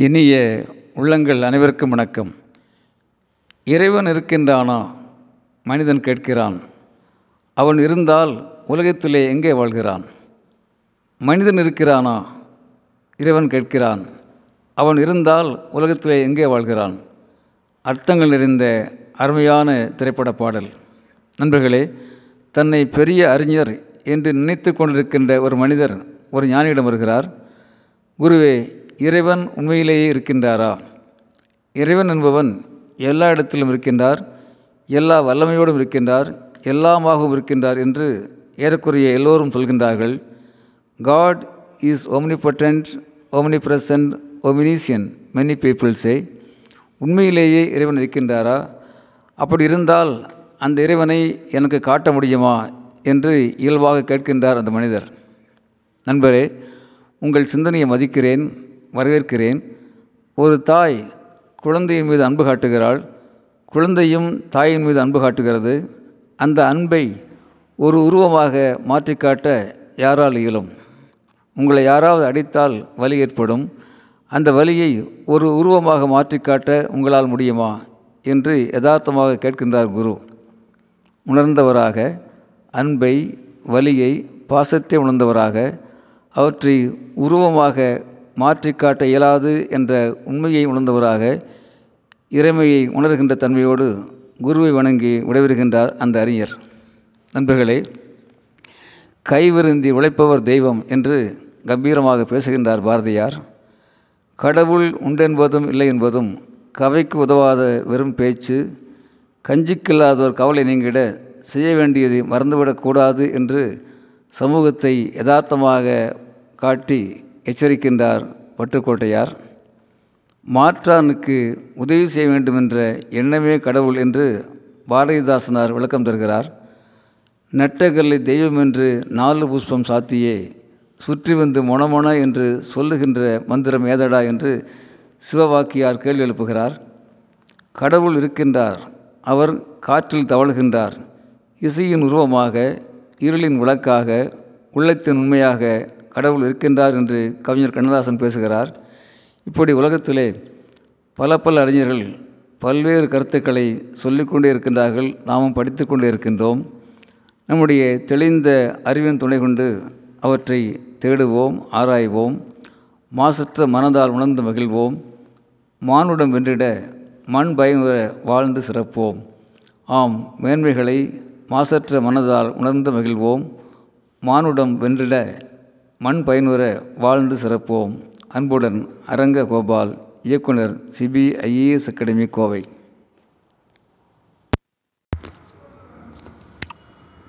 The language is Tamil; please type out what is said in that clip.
இனிய உள்ளங்கள் அனைவருக்கும் வணக்கம். இறைவன் இருக்கின்றானா? மனிதன் கேட்கிறான். அவன் இருந்தால் உலகத்திலே எங்கே வாழ்கிறான்? மனிதன் இருக்கிறானா? இறைவன் கேட்கிறான். அவன் இருந்தால் உலகத்திலே எங்கே வாழ்கிறான்? அர்த்தங்கள் நிறைந்த அருமையான திரைப்பட பாடல். நண்பர்களே தன்னை பெரிய அறிஞர் என்று நினைத்து கொண்டிருக்கின்ற ஒரு மனிதர் ஒரு ஞானியிடம் வருகிறார். குருவே இறைவன் உண்மையிலேயே இருக்கின்றாரா? இறைவன் என்பவன் எல்லா இடத்திலும் இருக்கின்றார் எல்லா வல்லமையோடும் இருக்கின்றார் எல்லாமாகவும் இருக்கின்றார் என்று ஏறக்குறைய எல்லோரும் சொல்கின்றார்கள். God is omnipotent omnipresent omniscient many பீப்புள்ஸே உண்மையிலேயே இறைவன் இருக்கின்றாரா? அப்படி இருந்தால் அந்த இறைவனை எனக்கு காட்ட முடியுமா? என்று இயல்பாக கேட்கின்றார் அந்த மனிதர். நண்பரே உங்கள் சிந்தனையை மதிக்கிறேன். வரவேற்கிறேன். ஒரு தாய் குழந்தையின் மீது அன்பு காட்டுகிறாள். குழந்தையும் தாயின் மீது அன்பு காட்டுகிறது. அந்த அன்பை ஒரு உருவமாக மாற்றி காட்ட யாரால் இயலும்? உங்களை யாராவது அடித்தால் வலி ஏற்படும். அந்த வலியை ஒரு உருவமாக மாற்றிக்காட்ட உங்களால் முடியுமா? என்று யதார்த்தமாக கேட்கின்றார் குரு. உணர்ந்தவராக அன்பை வலியை பாசத்தை உணர்ந்தவராக அவற்றை உருவமாக மாற்றிக்காட்ட இயலாது என்ற உண்மையை உணர்ந்தவராக இறைமையை உணர்கின்ற தன்மையோடு குருவை வணங்கி விடைபெறுகின்றார் அந்த அறிஞர். நண்பர்களே கைவிருந்தி உழைப்பவர் தெய்வம் என்று கம்பீரமாக பேசுகின்றார் பாரதியார். கடவுள் உண்டென்பதும் இல்லை என்பதும் கவைக்கு உதவாத வெறும் பேச்சு கஞ்சிக்கில்லாதோர் கவலை நீங்கிட செய்ய வேண்டியதை மறந்துவிடக்கூடாது என்று சமூகத்தை யதார்த்தமாக காட்டி எச்சரிக்கின்றார் பட்டுக்கோட்டையார் மாற்றானுக்கு உதவி செய்ய வேண்டும் என்ற எண்ணமே கடவுள் என்று பாரதிதாசனார் விளக்கம் தருகிறார். நெட்டகல்லை தெய்வம் என்று நாலு புஷ்பம் சாத்தியே சுற்றி வந்து மொனமொன என்று சொல்லுகின்ற மந்திரம் ஏதடா என்று சிவவாக்கியார் கேள்வி எழுப்புகிறார். கடவுள் இருக்கின்றார் அவர் காற்றில் தவழ்கின்றார். இசையின் உருவமாக இருளின் விளக்காக உள்ளத்தின் உண்மையாக கடவுள் இருக்கின்றார் என்று கவிஞர் கண்ணதாசன் பேசுகிறார். இப்படி உலகத்திலே பல பல அறிஞர்கள் பல்வேறு கருத்துக்களை சொல்லிக்கொண்டே இருக்கின்றார்கள். நாமும் படித்து கொண்டே இருக்கின்றோம். நம்முடைய தெளிந்த அறிவின் துணை கொண்டு அவற்றை தேடுவோம் ஆராய்வோம். மாசற்ற மனதால் உணர்ந்து மகிழ்வோம். மானுடம் வென்றிட மண் பயனுற வாழ்ந்து சிறப்போம். ஆம் மேன்மைகளை மாசற்ற மனதால் உணர்ந்து மகிழ்வோம். மானுடம் வென்றிட மண் பயனுற வாழ்ந்து சிறப்போம். அன்புடன் அரங்க கோபால் இயக்குனர் சிபிஐஏஎஸ் அகாடமி கோவை.